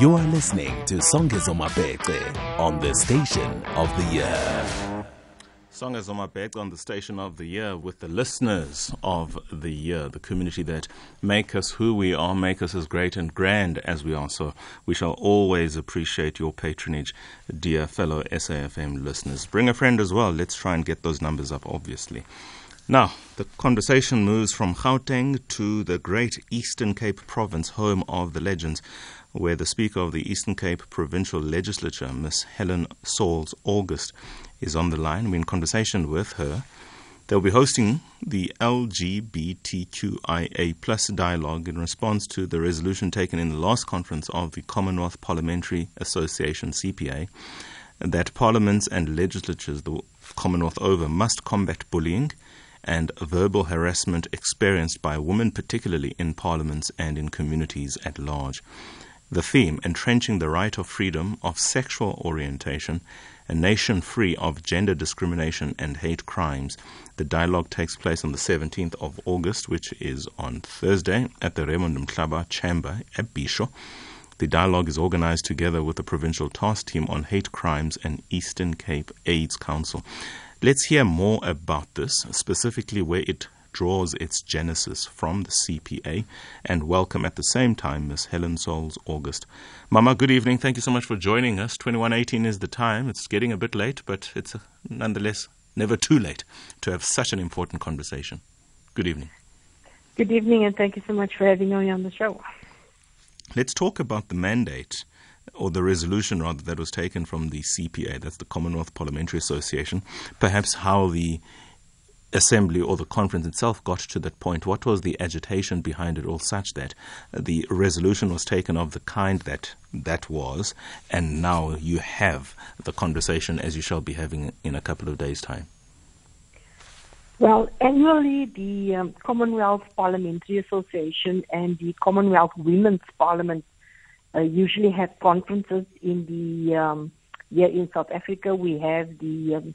You are listening to Songezo Mabece on the station of the year. Songezo Mabece on the station of the year with the listeners of the year, the community that make us who we are, make us as great and grand as we are. So we shall always appreciate your patronage, dear fellow SAFM listeners. Bring a friend as well. Let's try and get those numbers up, obviously. Now, the conversation moves from Gauteng to the great Eastern Cape province, home of the legends, where the Speaker of the Eastern Cape Provincial Legislature, Miss Helen Sauls August, is on the line. We're in conversation with her. They'll be hosting the LGBTQIA plus dialogue in response to the resolution taken in the last conference of the Commonwealth Parliamentary Association, CPA, that parliaments and legislatures the Commonwealth over must combat bullying and verbal harassment experienced by women, particularly in parliaments and in communities at large. The theme, entrenching the right of freedom of sexual orientation, a nation free of gender discrimination and hate crimes. The dialogue takes place on the 17th of August, which is on Thursday, at the Raymond Mhlaba Chamber at Bisho. The dialogue is organized together with the Provincial Task Team on Hate Crimes and Eastern Cape AIDS Council. Let's hear more about this, specifically where it draws its genesis from the CPA, and welcome at the same time Ms. Helen Sauls August. Mama, good evening. Thank you so much for joining us. 2118 is the time. It's getting a bit late, but it's uh, nonetheless never too late to have such an important conversation. Good evening. Good evening, and thank you so much for having me on the show. Let's talk about the mandate or the resolution rather that was taken from the CPA, that's the Commonwealth Parliamentary Association, perhaps how the assembly or the conference itself got to that point? What was the agitation behind it all such that the resolution was taken of the kind that that was, and now you have the conversation as you shall be having in a couple of days' time? Well, annually, the um, Commonwealth Parliamentary Association and the Commonwealth Women's Parliament uh, usually have conferences in the um, here in South Africa. We have the um,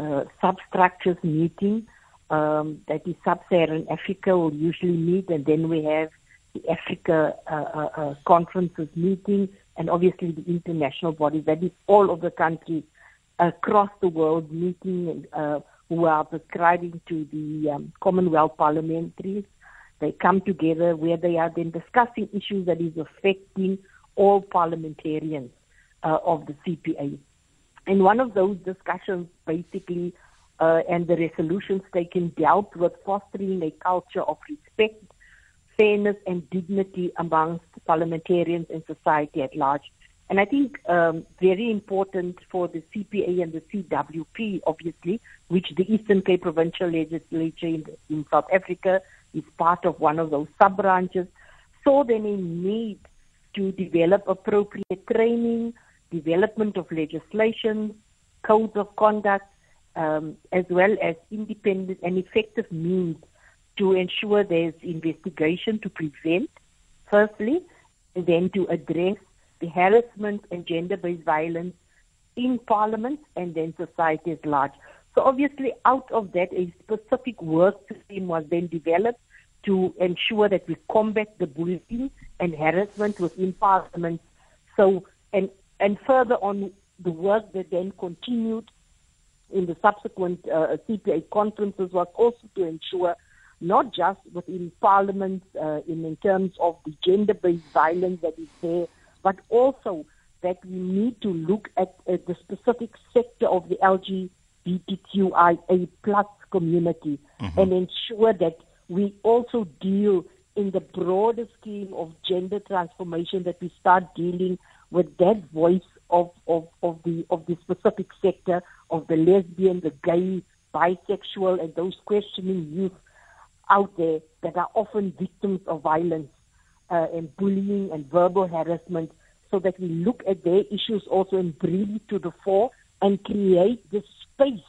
uh, substructures meeting. Um, that is sub-Saharan Africa will usually meet, and then we have the Africa uh, uh, uh, conferences meeting, and obviously the international bodies. That is all of the countries across the world meeting uh, who are subscribing to the um, Commonwealth parliamentaries. They come together where they are then discussing issues that is affecting all parliamentarians uh, of the CPA. And one of those discussions basically uh, and the resolutions taken dealt with fostering a culture of respect, fairness, and dignity amongst parliamentarians and society at large. And I think um, very important for the CPA and the CWP, obviously, which the Eastern Cape Provincial Legislature in, in South Africa is part of one of those sub branches, saw then a need to develop appropriate training, development of legislation, codes of conduct, um, as well as independent and effective means to ensure there's investigation to prevent, firstly, and then to address the harassment and gender-based violence in Parliament and then society at large. So obviously, out of that, a specific work stream was then developed to ensure that we combat the bullying and harassment within Parliament. So, and and further on, the work that then continued in the subsequent uh, CPA conferences was also to ensure not just within Parliament uh, in, in terms of the gender-based violence that is there, but also that we need to look at, at the specific sector of the LGBTQIA plus community mm-hmm. and ensure that we also deal in the broader scheme of gender transformation that we start dealing with that voice of, of, of the of the specific sector of the lesbian, the gay, bisexual, and those questioning youth out there that are often victims of violence uh, and bullying and verbal harassment, so that we look at their issues also and bring it to the fore and create the space,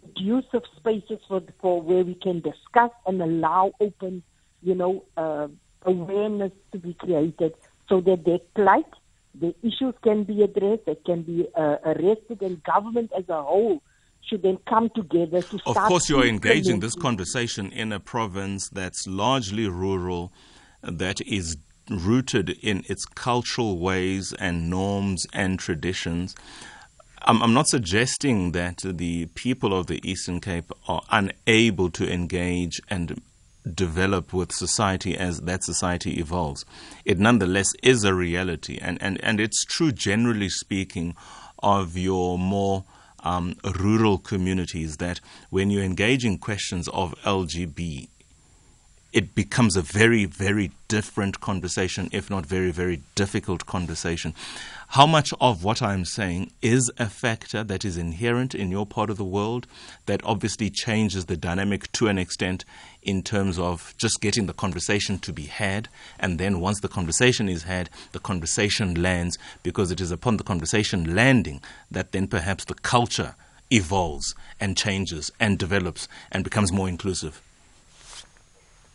conducive spaces for, for where we can discuss and allow open, you know, uh, awareness to be created so that their plight the issues can be addressed, they can be uh, arrested, and government as a whole should then come together to Of course, you are engaging this conversation in a province that's largely rural, that is rooted in its cultural ways and norms and traditions. I'm, I'm not suggesting that the people of the Eastern Cape are unable to engage and develop with society as that society evolves. It nonetheless is a reality, and, and, and it's true, generally speaking, of your more um, rural communities that when you engage in questions of LGB, it becomes a very, very different conversation, if not very, very difficult conversation. How much of what I'm saying is a factor that is inherent in your part of the world that obviously changes the dynamic to an extent in terms of just getting the conversation to be had. And then once the conversation is had, the conversation lands because it is upon the conversation landing that then perhaps the culture evolves and changes and develops and becomes more inclusive.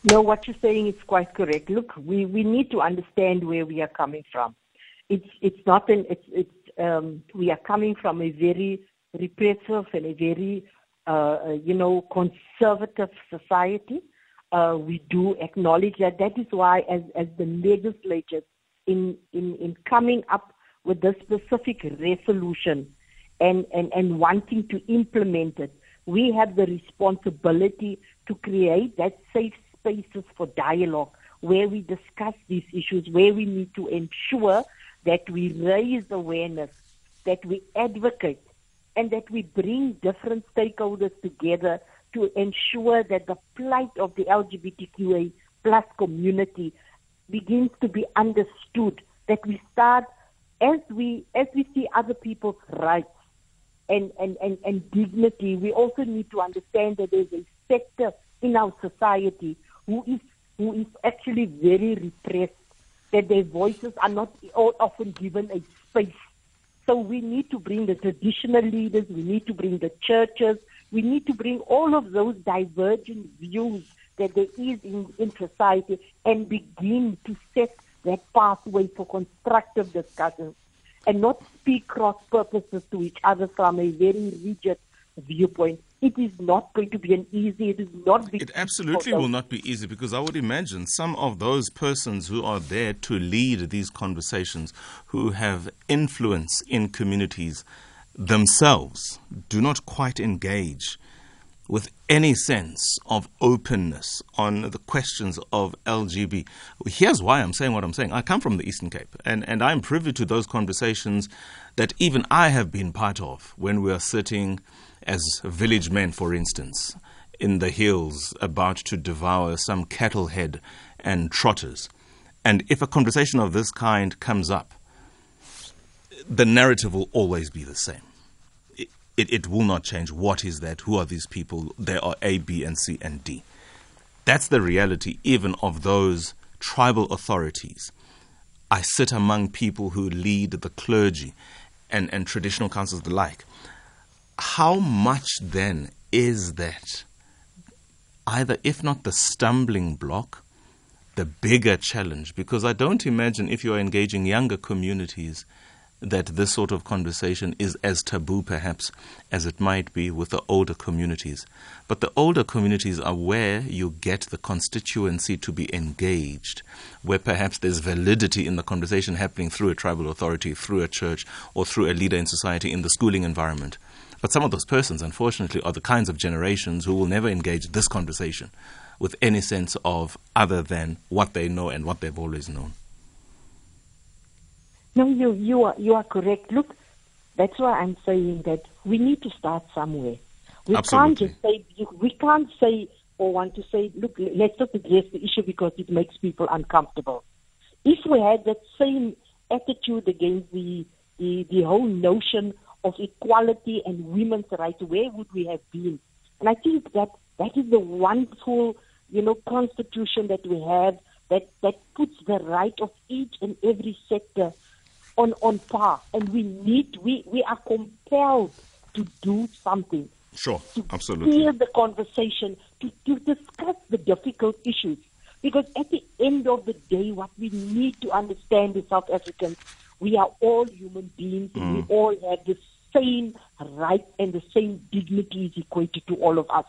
No, what you're saying is quite correct. Look, we, we need to understand where we are coming from. It's it's not an it's it's um, we are coming from a very repressive and a very uh, uh, you know conservative society. Uh, we do acknowledge that. That is why, as as the legislatures in in in coming up with this specific resolution and and and wanting to implement it, we have the responsibility to create that safe spaces for dialogue where we discuss these issues, where we need to ensure that we raise awareness, that we advocate, and that we bring different stakeholders together to ensure that the plight of the LGBTQA plus community begins to be understood, that we start as we as we see other people's rights and, and, and, and dignity, we also need to understand that there's a sector in our society who is who is actually very repressed, that their voices are not often given a space. So we need to bring the traditional leaders, we need to bring the churches, we need to bring all of those divergent views that there is in, in society and begin to set that pathway for constructive discussions and not speak cross purposes to each other from a very rigid viewpoint it is not going to be an easy. It is not. It absolutely will not be easy because I would imagine some of those persons who are there to lead these conversations, who have influence in communities themselves, do not quite engage with any sense of openness on the questions of LGB. Here's why I'm saying what I'm saying. I come from the Eastern Cape, and, and I'm privy to those conversations that even I have been part of when we are sitting as village men, for instance, in the hills about to devour some cattle head and trotters. And if a conversation of this kind comes up, the narrative will always be the same. It, it, it, will not change. What is that? Who are these people? There are A, B, and C, and D. That's the reality, even of those tribal authorities. I sit among people who lead the clergy and, and traditional councils the like how much then is that either, if not the stumbling block, the bigger challenge? Because I don't imagine if you're engaging younger communities that this sort of conversation is as taboo, perhaps, as it might be with the older communities. But the older communities are where you get the constituency to be engaged, where perhaps there's validity in the conversation happening through a tribal authority, through a church, or through a leader in society in the schooling environment. But some of those persons, unfortunately, are the kinds of generations who will never engage this conversation with any sense of other than what they know and what they've always known. No, you you are you are correct. Look, that's why I'm saying that we need to start somewhere. We Absolutely. can't just say we can't say or want to say, look, let's not address the issue because it makes people uncomfortable. If we had that same attitude against the the, the whole notion of equality and women's rights, where would we have been? And I think that that is the wonderful, you know, constitution that we have that, that puts the right of each and every sector on, on par. And we need, we, we are compelled to do something. Sure, to absolutely. Hear the conversation, to, to discuss the difficult issues. Because at the end of the day, what we need to understand as South Africans, we are all human beings mm. we all have the same right and the same dignity is equated to all of us.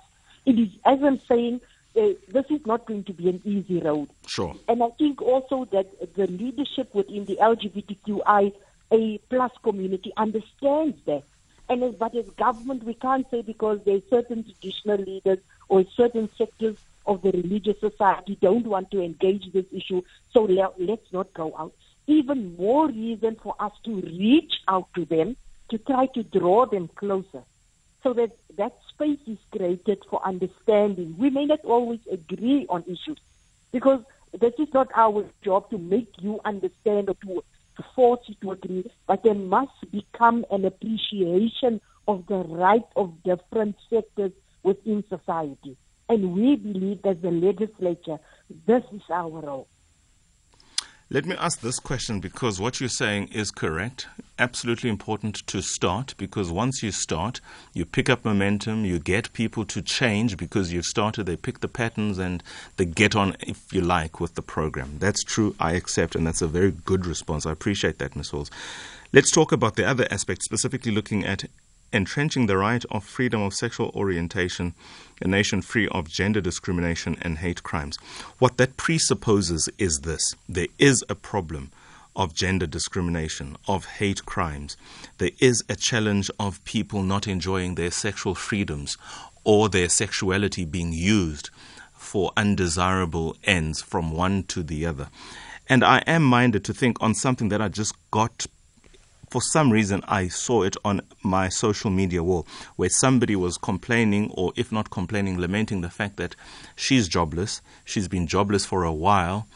It is, as I'm saying, uh, this is not going to be an easy road. Sure. And I think also that the leadership within the LGBTQI a plus community understands that. And as, but as government, we can't say because there are certain traditional leaders or certain sectors of the religious society don't want to engage this issue, so let, let's not go out. Even more reason for us to reach out to them to try to draw them closer so that that space is created for understanding. We may not always agree on issues because this is not our job to make you understand or to, to force you to agree, but there must become an appreciation of the right of different sectors within society. And we believe as the legislature, this is our role. Let me ask this question because what you're saying is correct. Absolutely important to start because once you start, you pick up momentum, you get people to change because you've started, they pick the patterns and they get on, if you like, with the program. That's true, I accept, and that's a very good response. I appreciate that, Ms. Halls. Let's talk about the other aspects, specifically looking at entrenching the right of freedom of sexual orientation, a nation free of gender discrimination and hate crimes. What that presupposes is this there is a problem of gender discrimination, of hate crimes. There is a challenge of people not enjoying their sexual freedoms or their sexuality being used for undesirable ends from one to the other. And I am minded to think on something that I just got for some reason, I saw it on my social media wall where somebody was complaining, or if not complaining, lamenting the fact that she's jobless. She's been jobless for a while,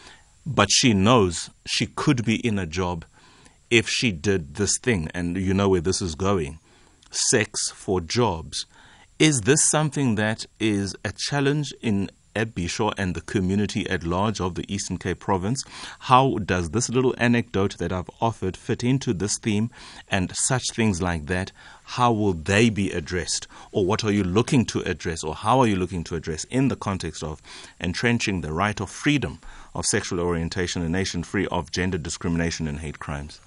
but she knows she could be in a job if she did this thing. And you know where this is going sex for jobs. Is this something that is a challenge in at Bisho and the community at large of the Eastern Cape province. How does this little anecdote that I've offered fit into this theme and such things like that? How will they be addressed? Or what are you looking to address? Or how are you looking to address in the context of entrenching the right of freedom of sexual orientation, a nation free of gender discrimination and hate crimes?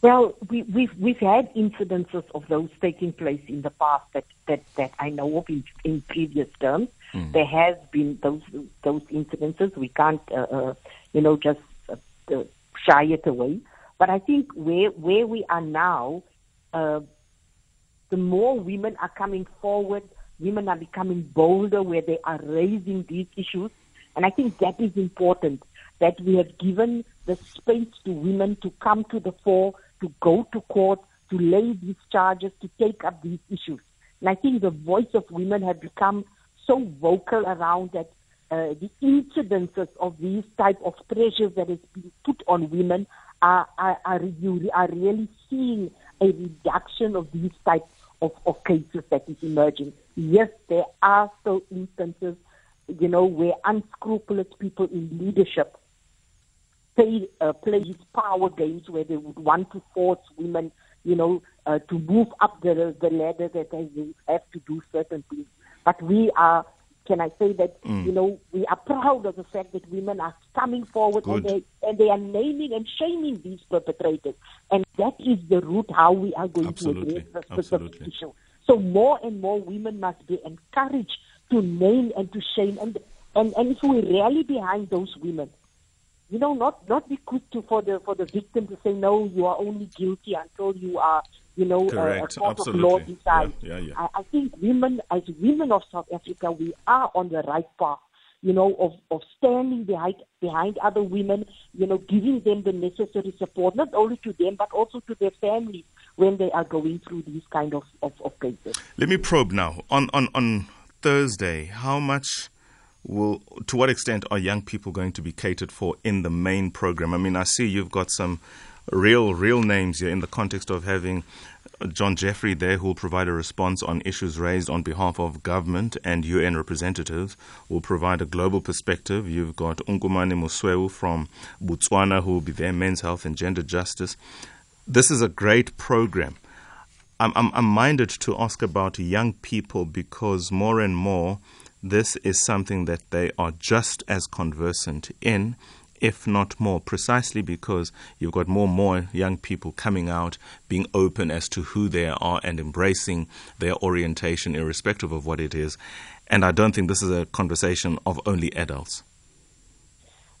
Well, we, we've we've had incidences of those taking place in the past that that, that I know of in, in previous terms. Mm. There has been those those incidences. We can't, uh, uh, you know, just uh, uh, shy it away. But I think where where we are now, uh, the more women are coming forward, women are becoming bolder where they are raising these issues, and I think that is important. That we have given the space to women to come to the fore to go to court, to lay these charges, to take up these issues. And I think the voice of women have become so vocal around that uh, the incidences of these type of pressures that is being put on women are, are, are, are really seeing a reduction of these type of, of cases that is emerging. Yes, there are still instances, you know, where unscrupulous people in leadership play, uh, play these power games where they would want to force women, you know, uh, to move up the, the ladder that they have to do certain things. But we are, can I say that, mm. you know, we are proud of the fact that women are coming forward and they, and they are naming and shaming these perpetrators. And that is the route how we are going Absolutely. to address the specific issue. So more and more women must be encouraged to name and to shame. And, and, and if we rally behind those women, you know, not not be quick to for the for the victim to say no, you are only guilty until you are, you know, a, a court of law decides. Yeah, yeah, yeah. I, I think women, as women of South Africa, we are on the right path. You know, of of standing behind behind other women. You know, giving them the necessary support, not only to them but also to their families when they are going through these kind of of, of cases. Let me probe now on on on Thursday. How much will to what extent are young people going to be catered for in the main program? I mean, I see you've got some real real names here in the context of having John Jeffery there, who will provide a response on issues raised on behalf of government and UN representatives, will provide a global perspective. You've got Unkumane Mosweu from Botswana, who will be there, men's health and gender justice. This is a great program. I'm, I'm, I'm minded to ask about young people because more and more this is something that they are just as conversant in if not more, precisely because you've got more and more young people coming out, being open as to who they are and embracing their orientation, irrespective of what it is. And I don't think this is a conversation of only adults.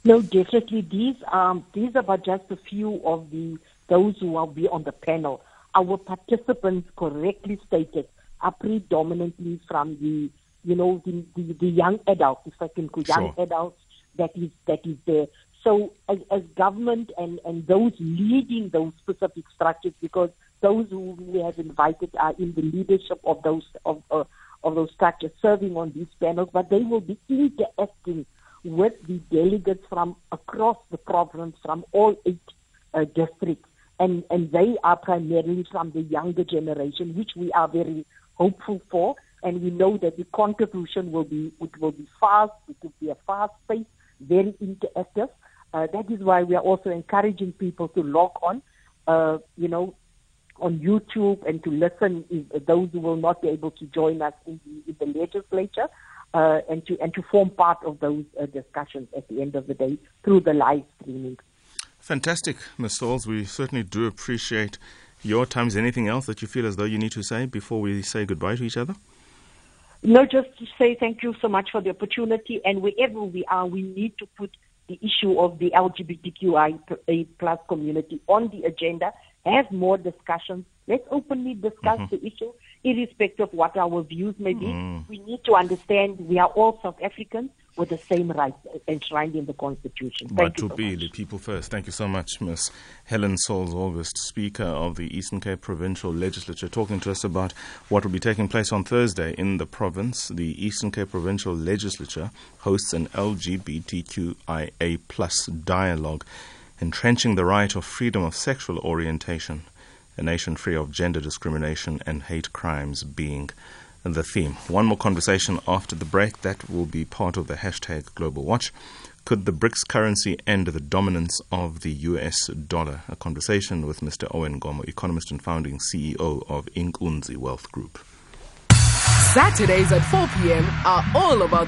No, definitely. These um, these are just a few of the those who will be on the panel. Our participants correctly stated are predominantly from the you know the, the, the young adults, if I can call young Sure. adults that is that is there. So as, as government and, and those leading those specific structures, because those who we have invited are in the leadership of those of uh, of those structures, serving on these panels, but they will be interacting with the delegates from across the province, from all eight uh, districts, and and they are primarily from the younger generation, which we are very hopeful for, and we know that the contribution will be it will be fast, it will be a fast pace, very interactive. Uh, that is why we are also encouraging people to log on, uh, you know, on YouTube and to listen if those who will not be able to join us in the, in the legislature uh, and to and to form part of those uh, discussions at the end of the day through the live streaming. Fantastic, Ms. Sauls. We certainly do appreciate your time. Is there anything else that you feel as though you need to say before we say goodbye to each other? No, just to say thank you so much for the opportunity. And wherever we are, we need to put the issue of the LGBTQI plus community on the agenda. Have more discussions. Let's openly discuss mm-hmm. the issue, irrespective of what our views may be. Mm-hmm. We need to understand we are all South Africans with the same rights enshrined in the Constitution. Thank you so much. people first. Thank you so much, Ms. Helen Sauls August, Speaker of the Eastern Cape Provincial Legislature, talking to us about what will be taking place on Thursday in the province. The Eastern Cape Provincial Legislature hosts an LGBTQIA plus dialogue, entrenching the right of freedom of sexual orientation, a nation free of gender discrimination and hate crimes being the theme. One more conversation after the break that will be part of the hashtag Global Watch. Could the BRICS currency end the dominance of the US dollar? A conversation with Mr. Owen Gomo, economist and founding CEO of Inkunzi Wealth Group. Saturdays at 4 p.m. are all about